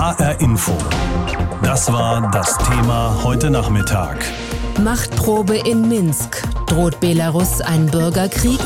HR Info. Das war das Thema heute Nachmittag. Machtprobe in Minsk. Droht Belarus ein Bürgerkrieg?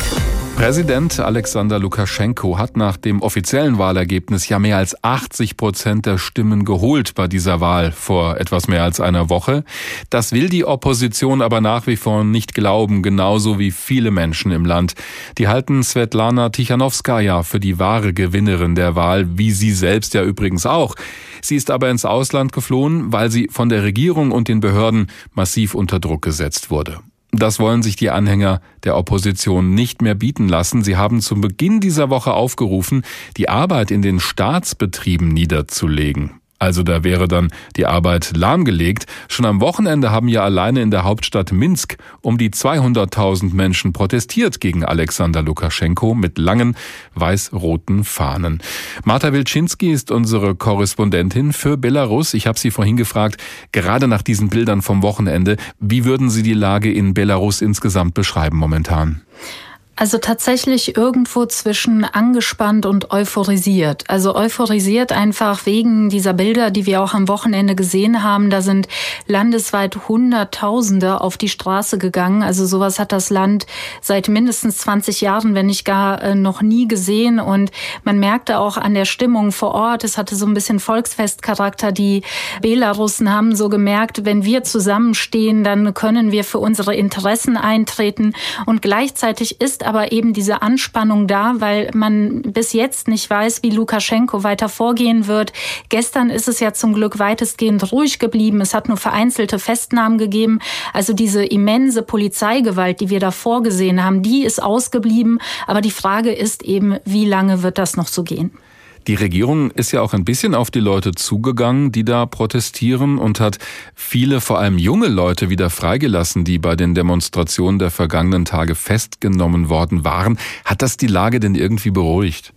Präsident Alexander Lukaschenko hat nach dem offiziellen Wahlergebnis ja mehr als 80 Prozent der Stimmen geholt bei dieser Wahl vor etwas mehr als einer Woche. Das will die Opposition aber nach wie vor nicht glauben, genauso wie viele Menschen im Land. Die halten Svetlana Tichanowskaja für die wahre Gewinnerin der Wahl, wie sie selbst ja übrigens auch. Sie ist aber ins Ausland geflohen, weil sie von der Regierung und den Behörden massiv unter Druck gesetzt wurde. Das wollen sich die Anhänger der Opposition nicht mehr bieten lassen. Sie haben zum Beginn dieser Woche aufgerufen, die Arbeit in den Staatsbetrieben niederzulegen. Also da wäre dann die Arbeit lahmgelegt. Schon am Wochenende haben ja alleine in der Hauptstadt Minsk um die 200.000 Menschen protestiert gegen Alexander Lukaschenko mit langen weiß-roten Fahnen. Marta Wilczynski ist unsere Korrespondentin für Belarus. Ich habe Sie vorhin gefragt, gerade nach diesen Bildern vom Wochenende, wie würden Sie die Lage in Belarus insgesamt beschreiben momentan? Also tatsächlich irgendwo zwischen angespannt und euphorisiert. Also euphorisiert einfach wegen dieser Bilder, die wir auch am Wochenende gesehen haben. Da sind landesweit Hunderttausende auf die Straße gegangen. Also sowas hat das Land seit mindestens 20 Jahren, wenn nicht gar äh, noch nie gesehen. Und man merkte auch an der Stimmung vor Ort, es hatte so ein bisschen Volksfestcharakter. Die Belarussen haben so gemerkt, wenn wir zusammenstehen, dann können wir für unsere Interessen eintreten. Und gleichzeitig ist aber eben diese Anspannung da, weil man bis jetzt nicht weiß, wie Lukaschenko weiter vorgehen wird. Gestern ist es ja zum Glück weitestgehend ruhig geblieben. Es hat nur vereinzelte Festnahmen gegeben. Also diese immense Polizeigewalt, die wir da vorgesehen haben, die ist ausgeblieben. Aber die Frage ist eben, wie lange wird das noch so gehen? Die Regierung ist ja auch ein bisschen auf die Leute zugegangen, die da protestieren und hat viele, vor allem junge Leute wieder freigelassen, die bei den Demonstrationen der vergangenen Tage festgenommen worden waren. Hat das die Lage denn irgendwie beruhigt?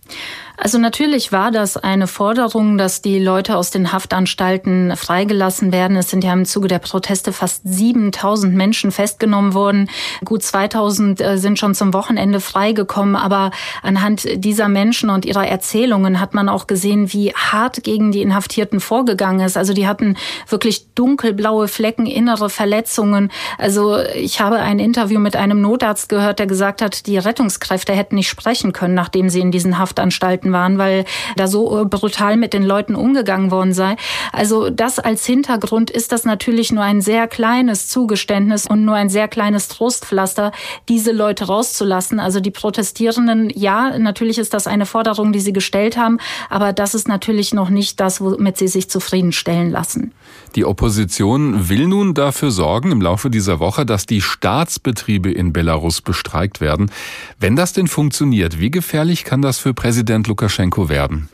Also natürlich war das eine Forderung, dass die Leute aus den Haftanstalten freigelassen werden. Es sind ja im Zuge der Proteste fast 7000 Menschen festgenommen worden. Gut 2000 äh, sind schon zum Wochenende freigekommen. Aber anhand dieser Menschen und ihrer Erzählungen hat man auch gesehen, wie hart gegen die Inhaftierten vorgegangen ist. Also die hatten wirklich dunkelblaue Flecken, innere Verletzungen. Also ich habe ein Interview mit einem Notarzt gehört, der gesagt hat, die Rettungskräfte hätten nicht sprechen können, nachdem sie in diesen Haftanstalten Minderheiten waren, weil da so äh, brutal mit den Leuten umgegangen worden sei. Also das als Hintergrund ist das natürlich nur ein sehr kleines Zugeständnis und nur ein sehr kleines Trostpflaster, diese Leute rauszulassen. Also die Protestierenden, ja, natürlich ist das eine Forderung, die sie gestellt haben, aber das ist natürlich noch nicht das, womit sie sich zufriedenstellen lassen. Die Opposition will nun dafür sorgen im Laufe dieser Woche, dass die Staatsbetriebe in Belarus bestreikt werden. Wenn das denn funktioniert, wie gefährlich kann das für Präsident Lukaschenko werden?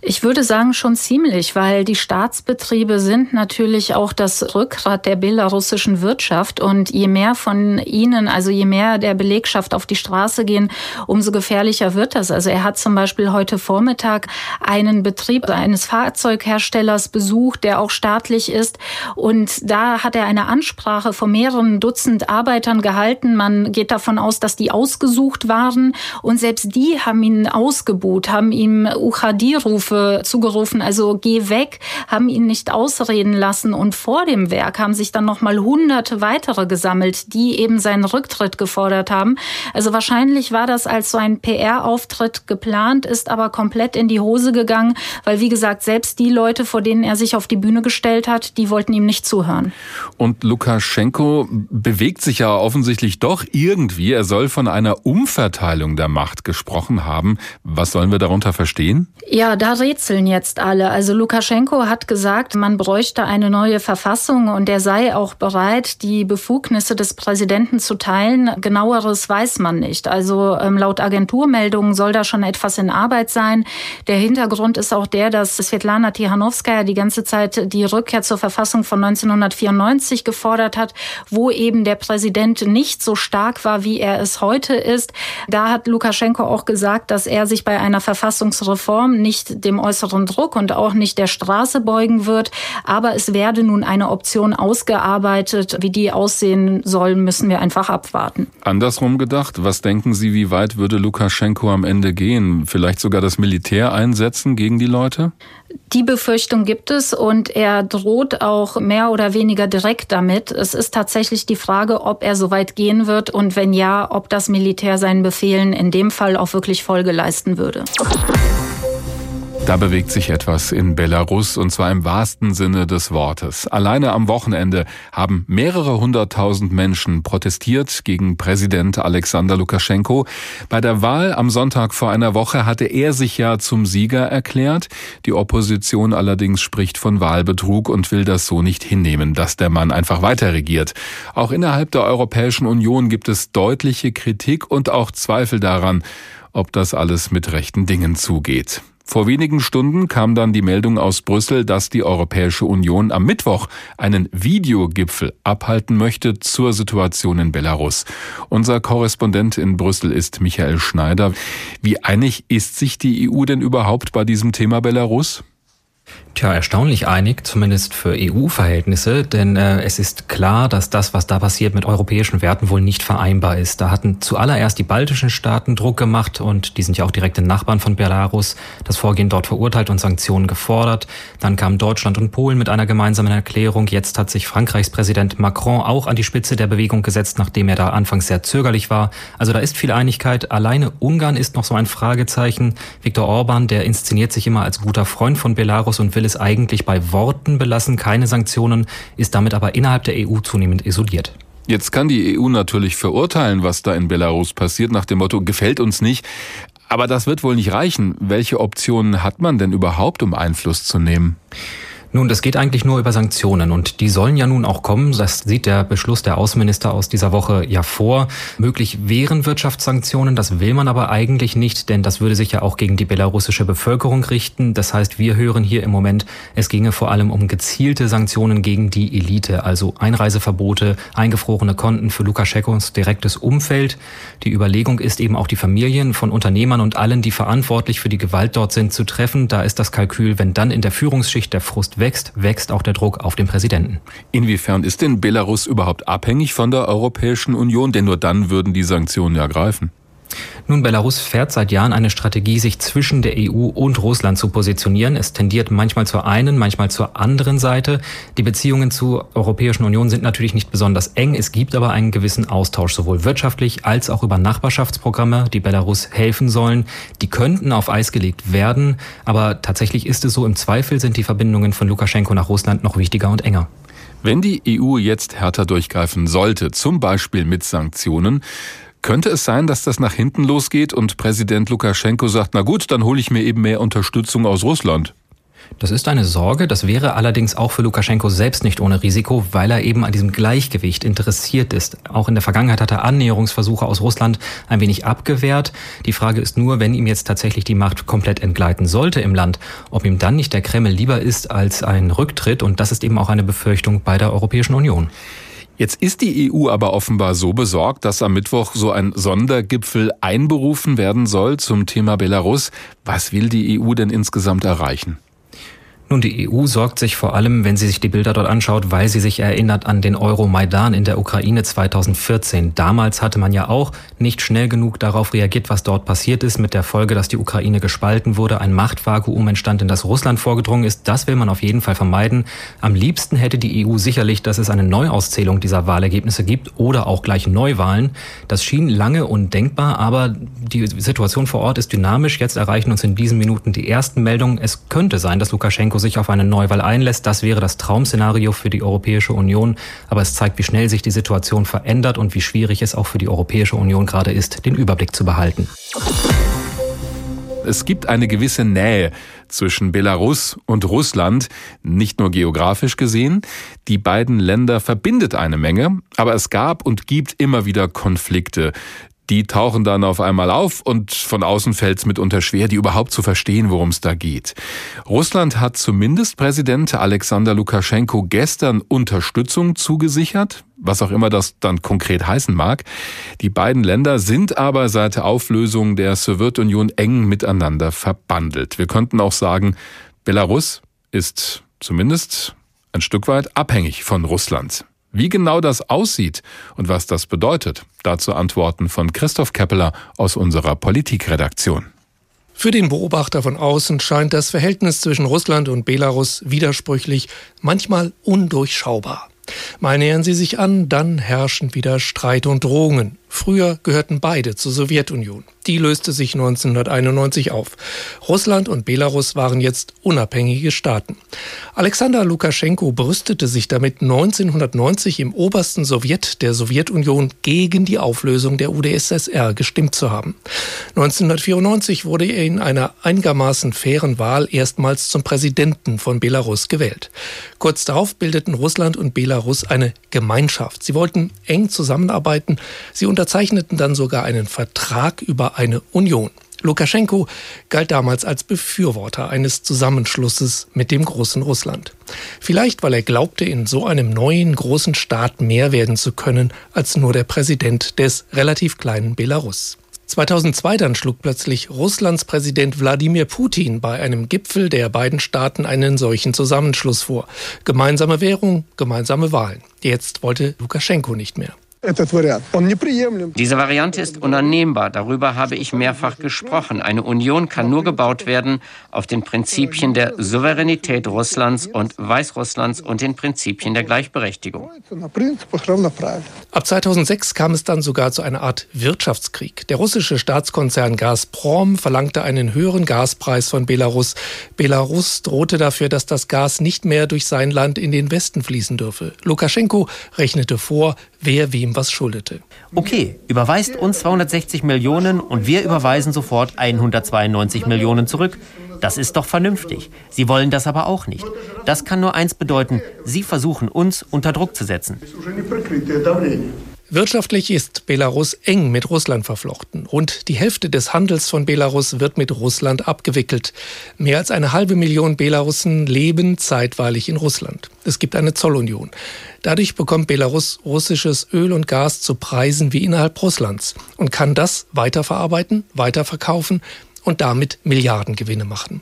Ich würde sagen schon ziemlich, weil die Staatsbetriebe sind natürlich auch das Rückgrat der belarussischen Wirtschaft und je mehr von ihnen, also je mehr der Belegschaft auf die Straße gehen, umso gefährlicher wird das. Also er hat zum Beispiel heute Vormittag einen Betrieb eines Fahrzeugherstellers besucht, der auch staatlich ist und da hat er eine Ansprache von mehreren Dutzend Arbeitern gehalten. Man geht davon aus, dass die ausgesucht waren und selbst die haben ihn ausgebuht, haben ihm Uchadi-Rufe Rufe zugerufen, also geh weg, haben ihn nicht ausreden lassen und vor dem Werk haben sich dann noch mal hunderte weitere gesammelt, die eben seinen Rücktritt gefordert haben. Also wahrscheinlich war das als so ein PR-Auftritt geplant, ist aber komplett in die Hose gegangen, weil wie gesagt, selbst die Leute, vor denen er sich auf die Bühne gestellt hat, die wollten ihm nicht zuhören. Und Lukaschenko bewegt sich ja offensichtlich doch irgendwie. Er soll von einer Umverteilung der Macht gesprochen haben. Was sollen wir darunter verstehen? Ja, da rätseln jetzt alle. Also Lukaschenko hat gesagt, man bräuchte eine neue Verfassung und er sei auch bereit, die Befugnisse des Präsidenten zu teilen. Genaueres weiß man nicht. Also ähm, laut Agenturmeldungen soll da schon etwas in Arbeit sein. Der Hintergrund ist auch der, dass Svetlana Tihanovskaya die ganze Zeit die Rückkehr zur Verfassung von 1994 gefordert hat, wo eben der Präsident nicht so stark war, wie er es heute ist. Da hat Lukaschenko auch gesagt, dass er sich bei einer Verfassungsreform nicht dem äußeren Druck und auch nicht der Straße beugen wird. Aber es werde nun eine Option ausgearbeitet. Wie die aussehen soll, müssen wir einfach abwarten. Andersrum gedacht, was denken Sie, wie weit würde Lukaschenko am Ende gehen? Vielleicht sogar das Militär einsetzen gegen die Leute? Die Befürchtung gibt es und er droht auch mehr oder weniger direkt damit. Es ist tatsächlich die Frage, ob er so weit gehen wird und wenn ja, ob das Militär seinen Befehlen in dem Fall auch wirklich Folge leisten würde. Da bewegt sich etwas in Belarus und zwar im wahrsten Sinne des Wortes. Alleine am Wochenende haben mehrere hunderttausend Menschen protestiert gegen Präsident Alexander Lukaschenko. Bei der Wahl am Sonntag vor einer Woche hatte er sich ja zum Sieger erklärt. Die Opposition allerdings spricht von Wahlbetrug und will das so nicht hinnehmen, dass der Mann einfach weiter regiert. Auch innerhalb der Europäischen Union gibt es deutliche Kritik und auch Zweifel daran, ob das alles mit rechten Dingen zugeht. Vor wenigen Stunden kam dann die Meldung aus Brüssel, dass die Europäische Union am Mittwoch einen Videogipfel abhalten möchte zur Situation in Belarus. Unser Korrespondent in Brüssel ist Michael Schneider. Wie einig ist sich die EU denn überhaupt bei diesem Thema Belarus? Tja, erstaunlich einig, zumindest für EU-Verhältnisse, denn äh, es ist klar, dass das, was da passiert, mit europäischen Werten wohl nicht vereinbar ist. Da hatten zuallererst die baltischen Staaten Druck gemacht und die sind ja auch direkte Nachbarn von Belarus, das Vorgehen dort verurteilt und Sanktionen gefordert. Dann kamen Deutschland und Polen mit einer gemeinsamen Erklärung. Jetzt hat sich Frankreichs Präsident Macron auch an die Spitze der Bewegung gesetzt, nachdem er da anfangs sehr zögerlich war. Also da ist viel Einigkeit. Alleine Ungarn ist noch so ein Fragezeichen. Viktor Orban, der inszeniert sich immer als guter Freund von Belarus und will es eigentlich bei Worten belassen, keine Sanktionen, ist damit aber innerhalb der EU zunehmend isoliert. Jetzt kann die EU natürlich verurteilen, was da in Belarus passiert, nach dem Motto, gefällt uns nicht. Aber das wird wohl nicht reichen. Welche Optionen hat man denn überhaupt, um Einfluss zu nehmen? Nun, das geht eigentlich nur über Sanktionen und die sollen ja nun auch kommen. Das sieht der Beschluss der Außenminister aus dieser Woche ja vor. Möglich wären Wirtschaftssanktionen, das will man aber eigentlich nicht, denn das würde sich ja auch gegen die belarussische Bevölkerung richten. Das heißt, wir hören hier im Moment, es ginge vor allem um gezielte Sanktionen gegen die Elite, also Einreiseverbote, eingefrorene Konten für Lukaschenkos direktes Umfeld. Die Überlegung ist eben auch die Familien von Unternehmern und allen, die verantwortlich für die Gewalt dort sind, zu treffen. Da ist das Kalkül, wenn dann in der Führungsschicht der Frust wächst, wächst auch der Druck auf den Präsidenten. Inwiefern ist denn Belarus überhaupt abhängig von der Europäischen Union? Denn nur dann würden die Sanktionen ja greifen. Nun, Belarus fährt seit Jahren eine Strategie, sich zwischen der EU und Russland zu positionieren. Es tendiert manchmal zur einen, manchmal zur anderen Seite. Die Beziehungen zur Europäischen Union sind natürlich nicht besonders eng. Es gibt aber einen gewissen Austausch, sowohl wirtschaftlich als auch über Nachbarschaftsprogramme, die Belarus helfen sollen. Die könnten auf Eis gelegt werden. Aber tatsächlich ist es so, im Zweifel sind die Verbindungen von Lukaschenko nach Russland noch wichtiger und enger. Wenn die EU jetzt härter durchgreifen sollte, zum Beispiel mit Sanktionen, könnte es sein, dass das nach hinten losgeht und Präsident Lukaschenko sagt, na gut, dann hole ich mir eben mehr Unterstützung aus Russland? Das ist eine Sorge, das wäre allerdings auch für Lukaschenko selbst nicht ohne Risiko, weil er eben an diesem Gleichgewicht interessiert ist. Auch in der Vergangenheit hat er Annäherungsversuche aus Russland ein wenig abgewehrt. Die Frage ist nur, wenn ihm jetzt tatsächlich die Macht komplett entgleiten sollte im Land, ob ihm dann nicht der Kreml lieber ist als ein Rücktritt und das ist eben auch eine Befürchtung bei der Europäischen Union. Jetzt ist die EU aber offenbar so besorgt, dass am Mittwoch so ein Sondergipfel einberufen werden soll zum Thema Belarus. Was will die EU denn insgesamt erreichen? Nun, die EU sorgt sich vor allem, wenn sie sich die Bilder dort anschaut, weil sie sich erinnert an den Euromaidan in der Ukraine 2014. Damals hatte man ja auch nicht schnell genug darauf reagiert, was dort passiert ist, mit der Folge, dass die Ukraine gespalten wurde, ein Machtvakuum entstand, in das Russland vorgedrungen ist. Das will man auf jeden Fall vermeiden. Am liebsten hätte die EU sicherlich, dass es eine Neuauszählung dieser Wahlergebnisse gibt oder auch gleich Neuwahlen. Das schien lange undenkbar, aber die Situation vor Ort ist dynamisch. Jetzt erreichen uns in diesen Minuten die ersten Meldungen. Es könnte sein, dass Lukaschenko sich auf eine Neuwahl einlässt. Das wäre das Traumszenario für die Europäische Union. Aber es zeigt, wie schnell sich die Situation verändert und wie schwierig es auch für die Europäische Union gerade ist, den Überblick zu behalten. Es gibt eine gewisse Nähe zwischen Belarus und Russland, nicht nur geografisch gesehen. Die beiden Länder verbindet eine Menge, aber es gab und gibt immer wieder Konflikte. Die tauchen dann auf einmal auf und von außen fällt es mitunter schwer, die überhaupt zu verstehen, worum es da geht. Russland hat zumindest Präsident Alexander Lukaschenko gestern Unterstützung zugesichert, was auch immer das dann konkret heißen mag. Die beiden Länder sind aber seit der Auflösung der Sowjetunion eng miteinander verbandelt. Wir könnten auch sagen, Belarus ist zumindest ein Stück weit abhängig von Russland. Wie genau das aussieht und was das bedeutet, dazu Antworten von Christoph Keppeler aus unserer Politikredaktion. Für den Beobachter von außen scheint das Verhältnis zwischen Russland und Belarus widersprüchlich, manchmal undurchschaubar. Mal nähern sie sich an, dann herrschen wieder Streit und Drohungen. Früher gehörten beide zur Sowjetunion. Die löste sich 1991 auf. Russland und Belarus waren jetzt unabhängige Staaten. Alexander Lukaschenko brüstete sich damit 1990 im obersten Sowjet der Sowjetunion gegen die Auflösung der UdSSR gestimmt zu haben. 1994 wurde er in einer einigermaßen fairen Wahl erstmals zum Präsidenten von Belarus gewählt. Kurz darauf bildeten Russland und Belarus eine Gemeinschaft. Sie wollten eng zusammenarbeiten. Sie unterzeichneten dann sogar einen Vertrag über eine Union. Lukaschenko galt damals als Befürworter eines Zusammenschlusses mit dem großen Russland. Vielleicht, weil er glaubte, in so einem neuen großen Staat mehr werden zu können als nur der Präsident des relativ kleinen Belarus. 2002 dann schlug plötzlich Russlands Präsident Wladimir Putin bei einem Gipfel der beiden Staaten einen solchen Zusammenschluss vor. Gemeinsame Währung, gemeinsame Wahlen. Jetzt wollte Lukaschenko nicht mehr. Diese Variante ist unannehmbar. Darüber habe ich mehrfach gesprochen. Eine Union kann nur gebaut werden auf den Prinzipien der Souveränität Russlands und Weißrusslands und den Prinzipien der Gleichberechtigung. Ab 2006 kam es dann sogar zu einer Art Wirtschaftskrieg. Der russische Staatskonzern Gazprom verlangte einen höheren Gaspreis von Belarus. Belarus drohte dafür, dass das Gas nicht mehr durch sein Land in den Westen fließen dürfe. Lukaschenko rechnete vor, wer wem was schuldete. Okay, überweist uns 260 Millionen und wir überweisen sofort 192 Millionen zurück. Das ist doch vernünftig. Sie wollen das aber auch nicht. Das kann nur eins bedeuten, Sie versuchen uns unter Druck zu setzen. Wirtschaftlich ist Belarus eng mit Russland verflochten. Rund die Hälfte des Handels von Belarus wird mit Russland abgewickelt. Mehr als eine halbe Million Belarussen leben zeitweilig in Russland. Es gibt eine Zollunion. Dadurch bekommt Belarus russisches Öl und Gas zu Preisen wie innerhalb Russlands und kann das weiterverarbeiten, weiterverkaufen und damit Milliardengewinne machen.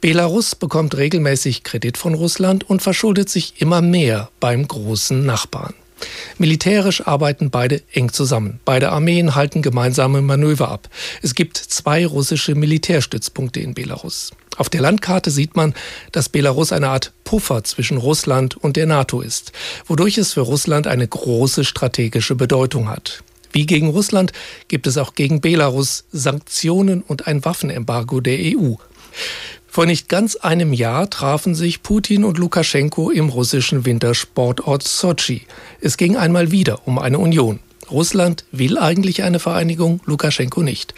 Belarus bekommt regelmäßig Kredit von Russland und verschuldet sich immer mehr beim großen Nachbarn. Militärisch arbeiten beide eng zusammen. Beide Armeen halten gemeinsame Manöver ab. Es gibt zwei russische Militärstützpunkte in Belarus. Auf der Landkarte sieht man, dass Belarus eine Art Puffer zwischen Russland und der NATO ist, wodurch es für Russland eine große strategische Bedeutung hat. Wie gegen Russland gibt es auch gegen Belarus Sanktionen und ein Waffenembargo der EU. Vor nicht ganz einem Jahr trafen sich Putin und Lukaschenko im russischen Wintersportort Sochi. Es ging einmal wieder um eine Union. Russland will eigentlich eine Vereinigung, Lukaschenko nicht.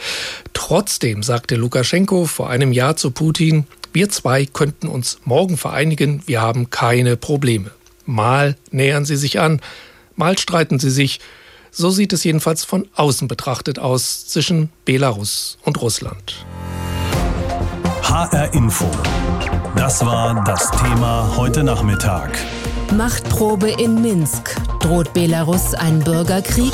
Trotzdem sagte Lukaschenko vor einem Jahr zu Putin, wir zwei könnten uns morgen vereinigen, wir haben keine Probleme. Mal nähern sie sich an, mal streiten sie sich. So sieht es jedenfalls von außen betrachtet aus zwischen Belarus und Russland. HR Info. Das war das Thema heute Nachmittag. Machtprobe in Minsk. Droht Belarus ein Bürgerkrieg?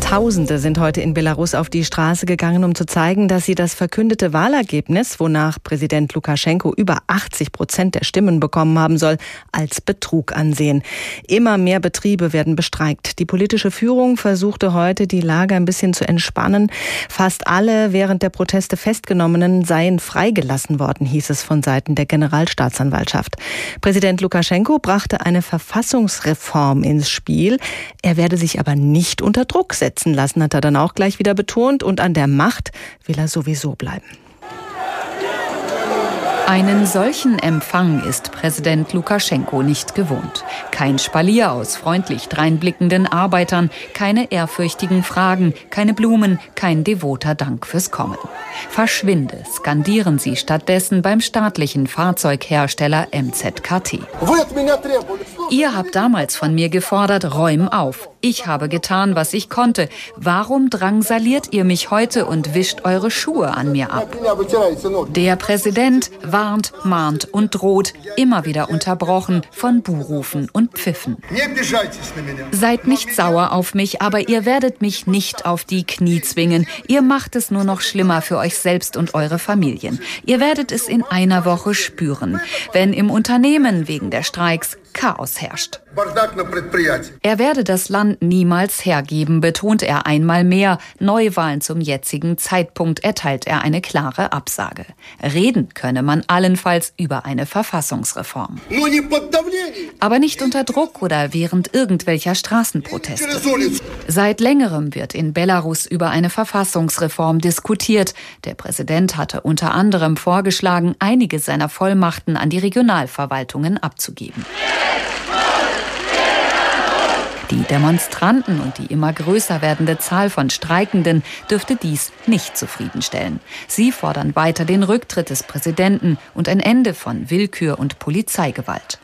Tausende sind heute in Belarus auf die Straße gegangen, um zu zeigen, dass sie das verkündete Wahlergebnis, wonach Präsident Lukaschenko über 80 Prozent der Stimmen bekommen haben soll, als Betrug ansehen. Immer mehr Betriebe werden bestreikt. Die politische Führung versuchte heute, die Lage ein bisschen zu entspannen. Fast alle während der Proteste festgenommenen seien freigelassen worden, hieß es von Seiten der Generalstaatsanwaltschaft. Präsident Lukaschenko brachte eine Verfassungsreform ins Spiel. Er werde sich aber nicht unter Druck setzen setzen lassen, hat er dann auch gleich wieder betont. Und an der Macht will er sowieso bleiben. Einen solchen Empfang ist Präsident Lukaschenko nicht gewohnt. Kein Spalier aus freundlich dreinblickenden Arbeitern, keine ehrfürchtigen Fragen, keine Blumen, kein devoter Dank fürs Kommen. Verschwinde, skandieren sie stattdessen beim staatlichen Fahrzeughersteller MZKT. Ihr habt damals von mir gefordert, räum auf. Ich habe getan, was ich konnte. Warum drangsaliert ihr mich heute und wischt eure Schuhe an mir ab? Der Präsident warnt, mahnt und droht, immer wieder unterbrochen von Buhrufen und Pfiffen. Seid nicht sauer auf mich, aber ihr werdet mich nicht auf die Knie zwingen. Ihr macht es nur noch schlimmer für euch selbst und eure Familien. Ihr werdet es in einer Woche spüren, wenn im Unternehmen wegen der Streiks Chaos herrscht. Er werde das Land niemals hergeben, betont er einmal mehr. Neuwahlen zum jetzigen Zeitpunkt erteilt er eine klare Absage. Reden könne man allenfalls über eine Verfassungsreform. Aber nicht unter Druck oder während irgendwelcher Straßenproteste. Seit längerem wird in Belarus über eine Verfassungsreform diskutiert. Der Präsident hatte unter anderem vorgeschlagen, einige seiner Vollmachten an die Regionalverwaltungen abzugeben. Die Demonstranten und die immer größer werdende Zahl von Streikenden dürfte dies nicht zufriedenstellen. Sie fordern weiter den Rücktritt des Präsidenten und ein Ende von Willkür und Polizeigewalt.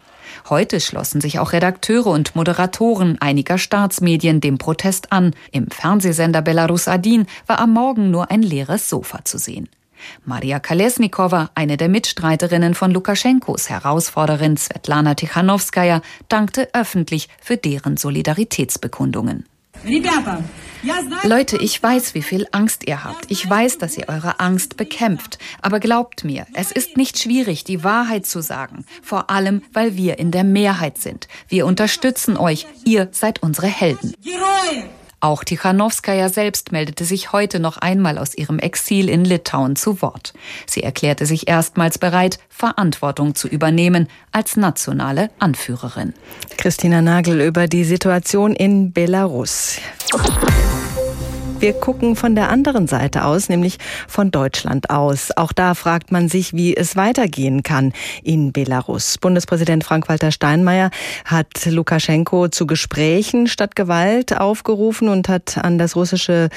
Heute schlossen sich auch Redakteure und Moderatoren einiger Staatsmedien dem Protest an. Im Fernsehsender Belarus Adin war am Morgen nur ein leeres Sofa zu sehen. Maria Kalesnikova, eine der Mitstreiterinnen von Lukaschenkos Herausforderin Svetlana Tichanowskaja, dankte öffentlich für deren Solidaritätsbekundungen. Leute, ich weiß, wie viel Angst ihr habt. Ich weiß, dass ihr eure Angst bekämpft. Aber glaubt mir, es ist nicht schwierig, die Wahrheit zu sagen. Vor allem, weil wir in der Mehrheit sind. Wir unterstützen euch. Ihr seid unsere Helden. Auch Tichanowskaja selbst meldete sich heute noch einmal aus ihrem Exil in Litauen zu Wort. Sie erklärte sich erstmals bereit, Verantwortung zu übernehmen als nationale Anführerin. Christina Nagel über die Situation in Belarus. Wir gucken von der anderen Seite aus, nämlich von Deutschland aus. Auch da fragt man sich, wie es weitergehen kann in Belarus. Bundespräsident Frank-Walter Steinmeier hat Lukaschenko zu Gesprächen statt Gewalt aufgerufen und hat an das russische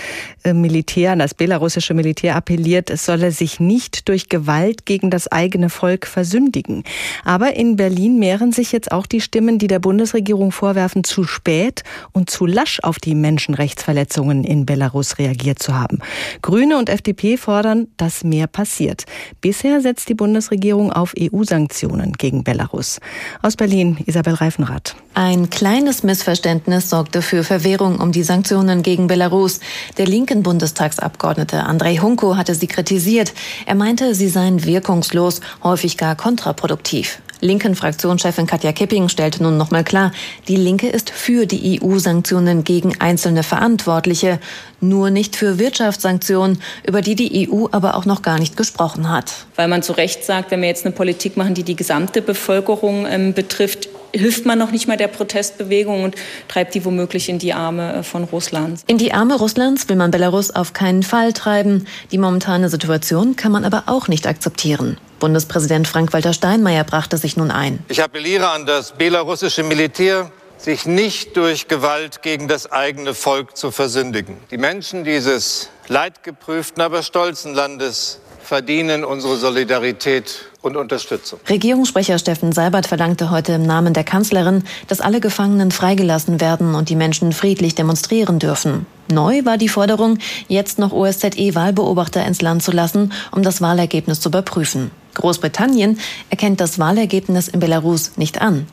äh, Militär, an das belarussische Militär appelliert, es solle sich nicht durch Gewalt gegen das eigene Volk versündigen. Aber in Berlin mehren sich jetzt auch die Stimmen, die der Bundesregierung vorwerfen, zu spät und zu lasch auf die Menschenrechtsverletzungen in Belarus Belarus reagiert zu haben. Grüne und FDP fordern, dass mehr passiert. Bisher setzt die Bundesregierung auf EU-Sanktionen gegen Belarus. Aus Berlin, Isabel Reifenrath. Ein kleines Missverständnis sorgte für Verwirrung um die Sanktionen gegen Belarus. Der linken Bundestagsabgeordnete Andrei Hunko hatte sie kritisiert. Er meinte, sie seien wirkungslos, häufig gar kontraproduktiv. Linken Fraktionschefin Katja Kipping stellte nun nochmal klar, die Linke ist für die EU-Sanktionen gegen einzelne Verantwortliche, nur nicht für Wirtschaftssanktionen, über die die EU aber auch noch gar nicht gesprochen hat. Weil man zu Recht sagt, wenn wir jetzt eine Politik machen, die die gesamte Bevölkerung ähm, betrifft, hilft man noch nicht mal der Protestbewegung und treibt die womöglich in die Arme äh, von Russlands. In die Arme Russlands will man Belarus auf keinen Fall treiben. Die momentane Situation kann man aber auch nicht akzeptieren. Bundespräsident Frank-Walter Steinmeier brachte sich nun ein. Ich appelliere an das belarussische Militär, sich nicht durch Gewalt gegen das eigene Volk zu versündigen. Die Menschen dieses leidgeprüften, aber stolzen Landes verdienen unsere Solidarität und Unterstützung. Regierungssprecher Steffen Seibert verlangte heute im Namen der Kanzlerin, dass alle Gefangenen freigelassen werden und die Menschen friedlich demonstrieren dürfen. Neu war die Forderung, jetzt noch OSZE-Wahlbeobachter ins Land zu lassen, um das Wahlergebnis zu überprüfen. Großbritannien erkennt das Wahlergebnis in Belarus nicht an.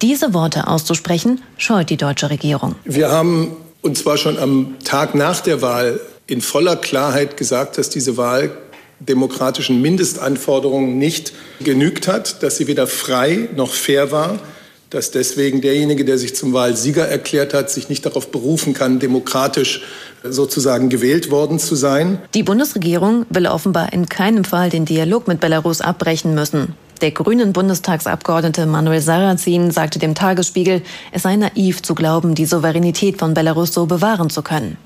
Diese Worte auszusprechen, scheut die deutsche Regierung. Wir haben und zwar schon am Tag nach der Wahl in voller Klarheit gesagt, dass diese Wahl demokratischen Mindestanforderungen nicht genügt hat, dass sie weder frei noch fair war, dass deswegen derjenige, der sich zum Wahlsieger erklärt hat, sich nicht darauf berufen kann, demokratisch sozusagen gewählt worden zu sein. Die Bundesregierung will offenbar in keinem Fall den Dialog mit Belarus abbrechen müssen. Der grünen Bundestagsabgeordnete Manuel Sarrazin sagte dem Tagesspiegel, es sei naiv zu glauben, die Souveränität von Belarus so bewahren zu können.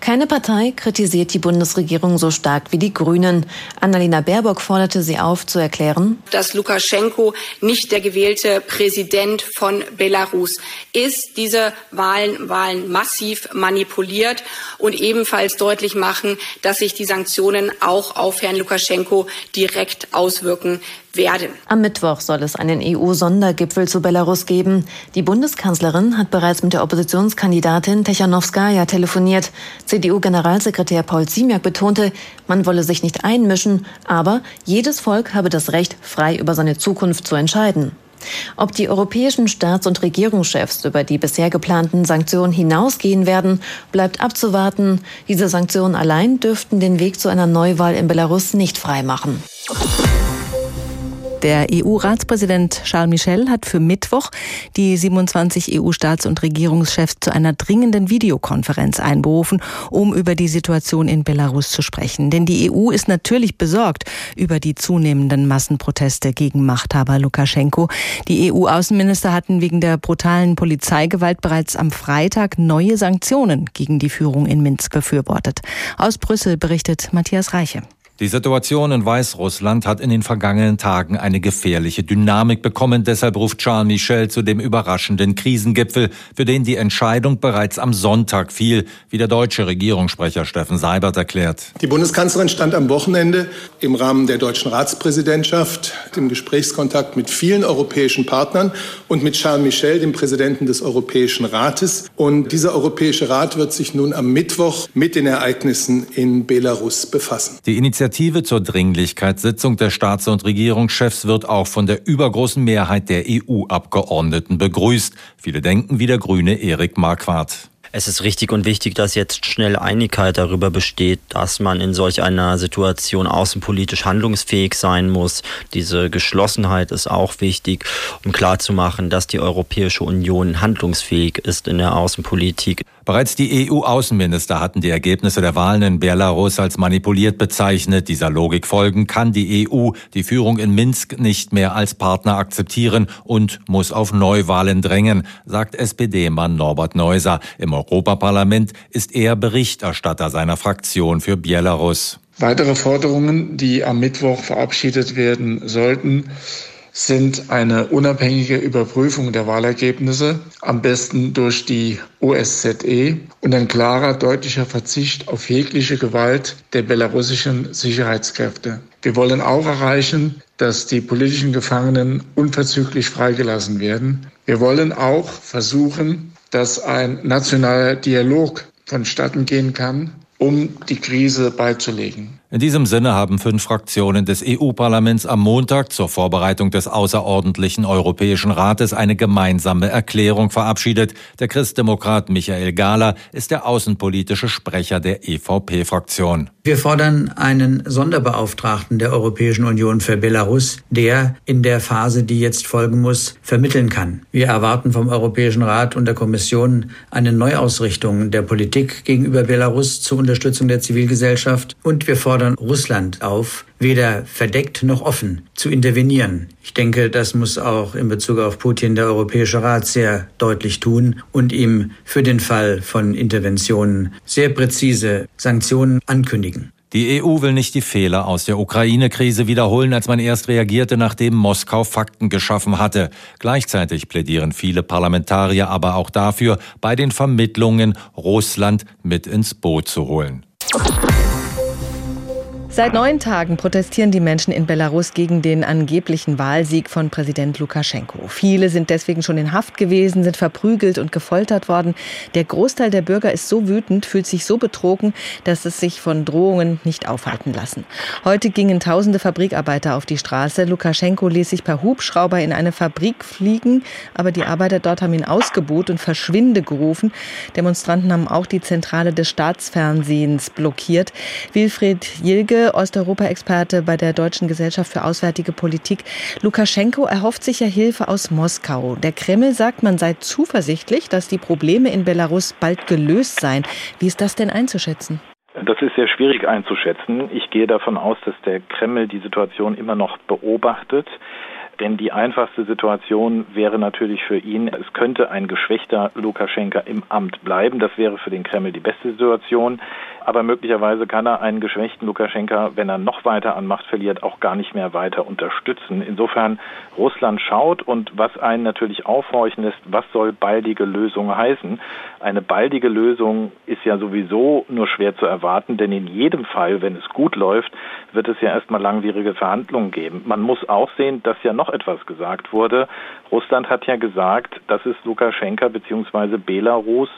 Keine Partei kritisiert die Bundesregierung so stark wie die Grünen. Annalena Baerbock forderte sie auf, zu erklären, dass Lukaschenko nicht der gewählte Präsident von Belarus ist. Diese Wahlen Wahlen massiv manipuliert und ebenfalls deutlich machen, dass sich die Sanktionen auch auf Herrn Lukaschenko direkt auswirken werden. Am Mittwoch soll es einen EU-Sondergipfel zu Belarus geben. Die Bundeskanzlerin hat bereits mit der Oppositionskandidatin Techanowskaja telefoniert. CDU-Generalsekretär Paul Ziemiak betonte, man wolle sich nicht einmischen, aber jedes Volk habe das Recht, frei über seine Zukunft zu entscheiden. Ob die europäischen Staats- und Regierungschefs über die bisher geplanten Sanktionen hinausgehen werden, bleibt abzuwarten. Diese Sanktionen allein dürften den Weg zu einer Neuwahl in Belarus nicht freimachen. Der EU-Ratspräsident Charles Michel hat für Mittwoch die 27 EU-Staats- und Regierungschefs zu einer dringenden Videokonferenz einberufen, um über die Situation in Belarus zu sprechen. Denn die EU ist natürlich besorgt über die zunehmenden Massenproteste gegen Machthaber Lukaschenko. Die EU-Außenminister hatten wegen der brutalen Polizeigewalt bereits am Freitag neue Sanktionen gegen die Führung in Minsk befürwortet. Aus Brüssel berichtet Matthias Reiche. Die Situation in Weißrussland hat in den vergangenen Tagen eine gefährliche Dynamik bekommen. Deshalb ruft Charles Michel zu dem überraschenden Krisengipfel, für den die Entscheidung bereits am Sonntag fiel, wie der deutsche Regierungssprecher Steffen Seibert erklärt. Die Bundeskanzlerin stand am Wochenende im Rahmen der deutschen Ratspräsidentschaft im Gesprächskontakt mit vielen europäischen Partnern und mit Charles Michel, dem Präsidenten des Europäischen Rates. Und dieser Europäische Rat wird sich nun am Mittwoch mit den Ereignissen in Belarus befassen. Die Initiative zur Dringlichkeitssitzung der Staats- und Regierungschefs wird auch von der übergroßen Mehrheit der EU-Abgeordneten begrüßt. Viele denken wie der Grüne Erik Marquardt. Es ist richtig und wichtig, dass jetzt schnell Einigkeit darüber besteht, dass man in solch einer Situation außenpolitisch handlungsfähig sein muss. Diese Geschlossenheit ist auch wichtig, um klarzumachen, dass die Europäische Union handlungsfähig ist in der Außenpolitik. Bereits die EU-Außenminister hatten die Ergebnisse der Wahlen in Belarus als manipuliert bezeichnet. Dieser Logik folgen kann die EU die Führung in Minsk nicht mehr als Partner akzeptieren und muss auf Neuwahlen drängen, sagt SPD-Mann Norbert Neuser. Im Europaparlament ist er Berichterstatter seiner Fraktion für Belarus. Weitere Forderungen, die am Mittwoch verabschiedet werden sollten, sind eine unabhängige Überprüfung der Wahlergebnisse, am besten durch die OSZE und ein klarer, deutlicher Verzicht auf jegliche Gewalt der belarussischen Sicherheitskräfte. Wir wollen auch erreichen, dass die politischen Gefangenen unverzüglich freigelassen werden. Wir wollen auch versuchen, dass ein nationaler Dialog vonstatten gehen kann, um die Krise beizulegen. In diesem Sinne haben fünf Fraktionen des EU-Parlaments am Montag zur Vorbereitung des außerordentlichen Europäischen Rates eine gemeinsame Erklärung verabschiedet. Der Christdemokrat Michael Gahler ist der außenpolitische Sprecher der EVP-Fraktion. Wir fordern einen Sonderbeauftragten der Europäischen Union für Belarus, der in der Phase, die jetzt folgen muss, vermitteln kann. Wir erwarten vom Europäischen Rat und der Kommission eine Neuausrichtung der Politik gegenüber Belarus zur Unterstützung der Zivilgesellschaft und wir fordern fordern Russland auf, weder verdeckt noch offen zu intervenieren. Ich denke, das muss auch in Bezug auf Putin der Europäische Rat sehr deutlich tun und ihm für den Fall von Interventionen sehr präzise Sanktionen ankündigen. Die EU will nicht die Fehler aus der Ukraine-Krise wiederholen, als man erst reagierte, nachdem Moskau Fakten geschaffen hatte. Gleichzeitig plädieren viele Parlamentarier aber auch dafür, bei den Vermittlungen Russland mit ins Boot zu holen. Seit neun Tagen protestieren die Menschen in Belarus gegen den angeblichen Wahlsieg von Präsident Lukaschenko. Viele sind deswegen schon in Haft gewesen, sind verprügelt und gefoltert worden. Der Großteil der Bürger ist so wütend, fühlt sich so betrogen, dass es sich von Drohungen nicht aufhalten lassen. Heute gingen tausende Fabrikarbeiter auf die Straße. Lukaschenko ließ sich per Hubschrauber in eine Fabrik fliegen, aber die Arbeiter dort haben ihn ausgebuht und verschwinde gerufen. Demonstranten haben auch die Zentrale des Staatsfernsehens blockiert. Wilfried Jilge Osteuropa-Experte bei der Deutschen Gesellschaft für Auswärtige Politik. Lukaschenko erhofft sich ja Hilfe aus Moskau. Der Kreml sagt, man sei zuversichtlich, dass die Probleme in Belarus bald gelöst seien. Wie ist das denn einzuschätzen? Das ist sehr schwierig einzuschätzen. Ich gehe davon aus, dass der Kreml die Situation immer noch beobachtet. Denn die einfachste Situation wäre natürlich für ihn, es könnte ein geschwächter Lukaschenka im Amt bleiben. Das wäre für den Kreml die beste Situation. Aber möglicherweise kann er einen geschwächten Lukaschenka, wenn er noch weiter an Macht verliert, auch gar nicht mehr weiter unterstützen. Insofern Russland schaut und was einen natürlich aufhorchen lässt, was soll baldige Lösung heißen? Eine baldige Lösung ist ja sowieso nur schwer zu erwarten, denn in jedem Fall, wenn es gut läuft, wird es ja erstmal langwierige Verhandlungen geben. Man muss auch sehen, dass ja noch etwas gesagt wurde. Russland hat ja gesagt, dass es Lukaschenka bzw. Belarus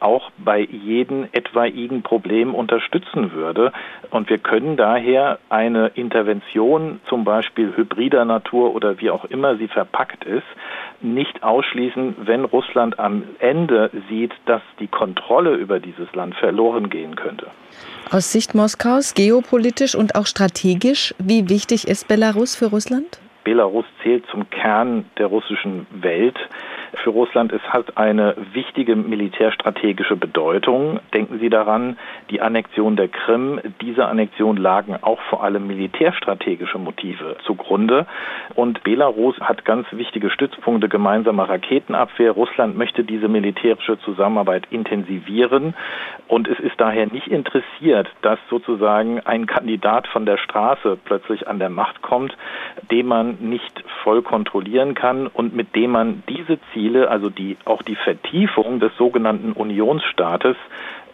auch bei jedem etwaigen Problem unterstützen würde. Und wir können daher eine Intervention, zum Beispiel hybrider Natur oder wie auch immer sie verpackt ist, nicht ausschließen, wenn Russland am Ende sieht, dass die Kontrolle über dieses Land verloren gehen könnte. Aus Sicht Moskaus, geopolitisch und auch strategisch, wie wichtig ist Belarus für Russland? Belarus zählt zum Kern der russischen Welt. Für Russland es hat eine wichtige militärstrategische Bedeutung. Denken Sie daran, die Annexion der Krim, dieser Annexion lagen auch vor allem militärstrategische Motive zugrunde. Und Belarus hat ganz wichtige Stützpunkte gemeinsamer Raketenabwehr. Russland möchte diese militärische Zusammenarbeit intensivieren. Und es ist daher nicht interessiert, dass sozusagen ein Kandidat von der Straße plötzlich an der Macht kommt, den man nicht voll kontrollieren kann und mit dem man diese Ziele, also die, auch die Vertiefung des sogenannten Unionsstaates,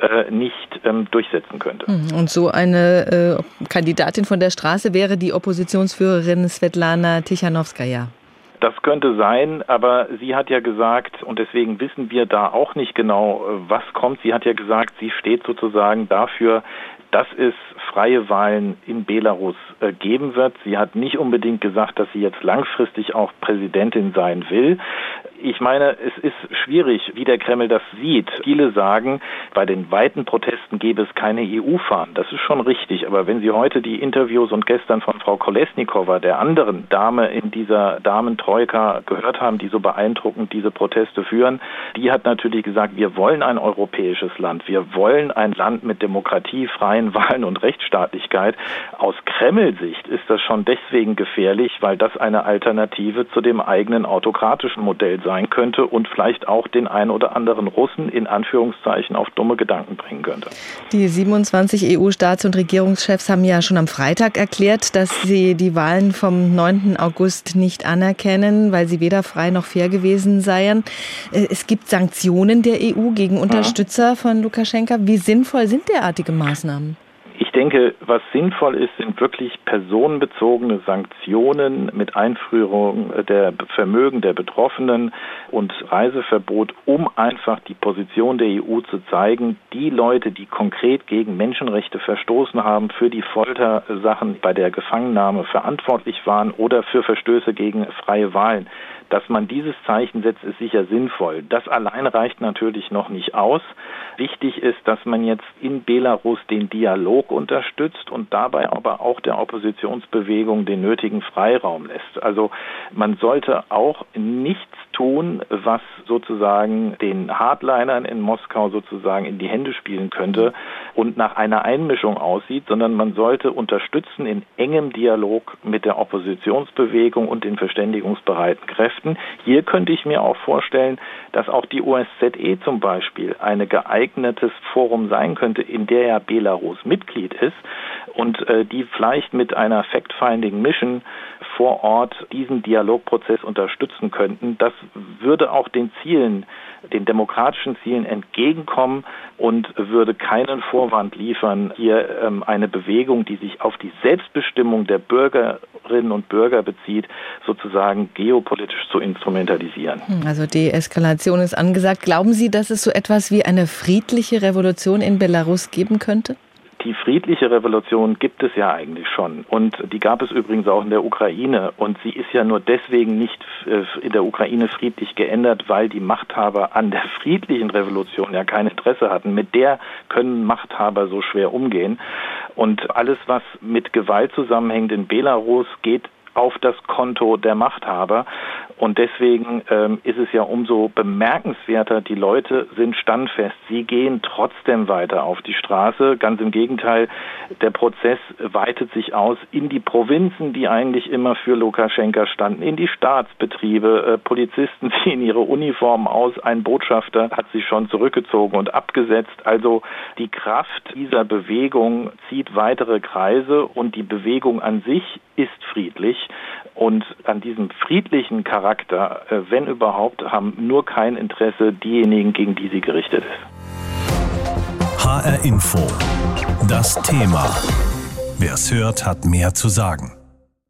äh, nicht ähm, durchsetzen könnte. Hm, und so eine äh, Kandidatin von der Straße wäre die Oppositionsführerin Svetlana Tichanowskaja. Das könnte sein, aber sie hat ja gesagt, und deswegen wissen wir da auch nicht genau, äh, was kommt. Sie hat ja gesagt, sie steht sozusagen dafür, dass es freie Wahlen in Belarus äh, geben wird. Sie hat nicht unbedingt gesagt, dass sie jetzt langfristig auch Präsidentin sein will. Ich meine, es ist schwierig, wie der Kreml das sieht. Viele sagen, bei den weiten Protesten gäbe es keine EU-Fahnen. Das ist schon richtig. Aber wenn Sie heute die Interviews und gestern von Frau Kolesnikova, der anderen Dame in dieser Damentroika, gehört haben, die so beeindruckend diese Proteste führen, die hat natürlich gesagt, wir wollen ein europäisches Land. Wir wollen ein Land mit Demokratie, freien Wahlen und Rechtsstaatlichkeit. Aus Kreml-Sicht ist das schon deswegen gefährlich, weil das eine Alternative zu dem eigenen autokratischen Modell sein sein könnte und vielleicht auch den einen oder anderen Russen in Anführungszeichen auf dumme Gedanken bringen könnte. Die 27 EU-Staats- und Regierungschefs haben ja schon am Freitag erklärt, dass sie die Wahlen vom 9. August nicht anerkennen, weil sie weder frei noch fair gewesen seien. Äh, es gibt Sanktionen der EU gegen Unterstützer von Lukaschenka. Wie sinnvoll sind derartige Maßnahmen? Ich denke, was sinnvoll ist, sind wirklich personenbezogene Sanktionen mit Einführung der Vermögen der Betroffenen und Reiseverbot, um einfach die Position der EU zu zeigen, die Leute, die konkret gegen Menschenrechte verstoßen haben, für die Foltersachen bei der Gefangennahme verantwortlich waren oder für Verstöße gegen freie Wahlen, dass man dieses Zeichen setzt, ist sicher sinnvoll. Das allein reicht natürlich noch nicht aus. Wichtig ist, dass man jetzt in Belarus den Dialog unterstützt und dabei aber auch der Oppositionsbewegung den nötigen Freiraum lässt. Also man sollte auch nichts tun, was sozusagen den Hardlinern in Moskau sozusagen in die Hände spielen könnte und nach einer Einmischung aussieht, sondern man sollte unterstützen in engem Dialog mit der Oppositionsbewegung und den verständigungsbereiten Kräften. Hier könnte ich mir auch vorstellen, dass auch die OSZE zum Beispiel ein geeignetes Forum sein könnte, in der ja Belarus Mitglied ist und äh, die vielleicht mit einer Fact-Finding Mission vor Ort diesen Dialogprozess unterstützen könnten. Das würde auch den Zielen, den demokratischen Zielen entgegenkommen und würde keinen Vorwand liefern, hier ähm, eine Bewegung, die sich auf die Selbstbestimmung der Bürgerinnen und Bürger bezieht, sozusagen geopolitisch zu instrumentalisieren. Also die Eskalation ist angesagt. Glauben Sie, dass es so etwas wie eine friedliche Revolution in Belarus geben könnte? Die friedliche Revolution gibt es ja eigentlich schon. Und die gab es übrigens auch in der Ukraine. Und sie ist ja nur deswegen nicht äh, in der Ukraine friedlich geändert, weil die Machthaber an der friedlichen Revolution ja kein Interesse hatten. Mit der können Machthaber so schwer umgehen. Und alles, was mit Gewalt zusammenhängt in Belarus, geht auf das Konto der Machthaber. Und deswegen ähm, ist es ja umso bemerkenswerter, die Leute sind standfest. Sie gehen trotzdem weiter auf die Straße. Ganz im Gegenteil, der Prozess weitet sich aus in die Provinzen, die eigentlich immer für Lukaschenka standen, in die Staatsbetriebe. Äh, Polizisten ziehen ihre Uniformen aus. Ein Botschafter hat sich schon zurückgezogen und abgesetzt. Also die Kraft dieser Bewegung zieht weitere Kreise und die Bewegung an sich ist friedlich. Und an diesem friedlichen Charakter, äh, wenn überhaupt, haben nur kein Interesse diejenigen, gegen die sie gerichtet ist. HR Info. Das Thema. Wer es hört, hat mehr zu sagen.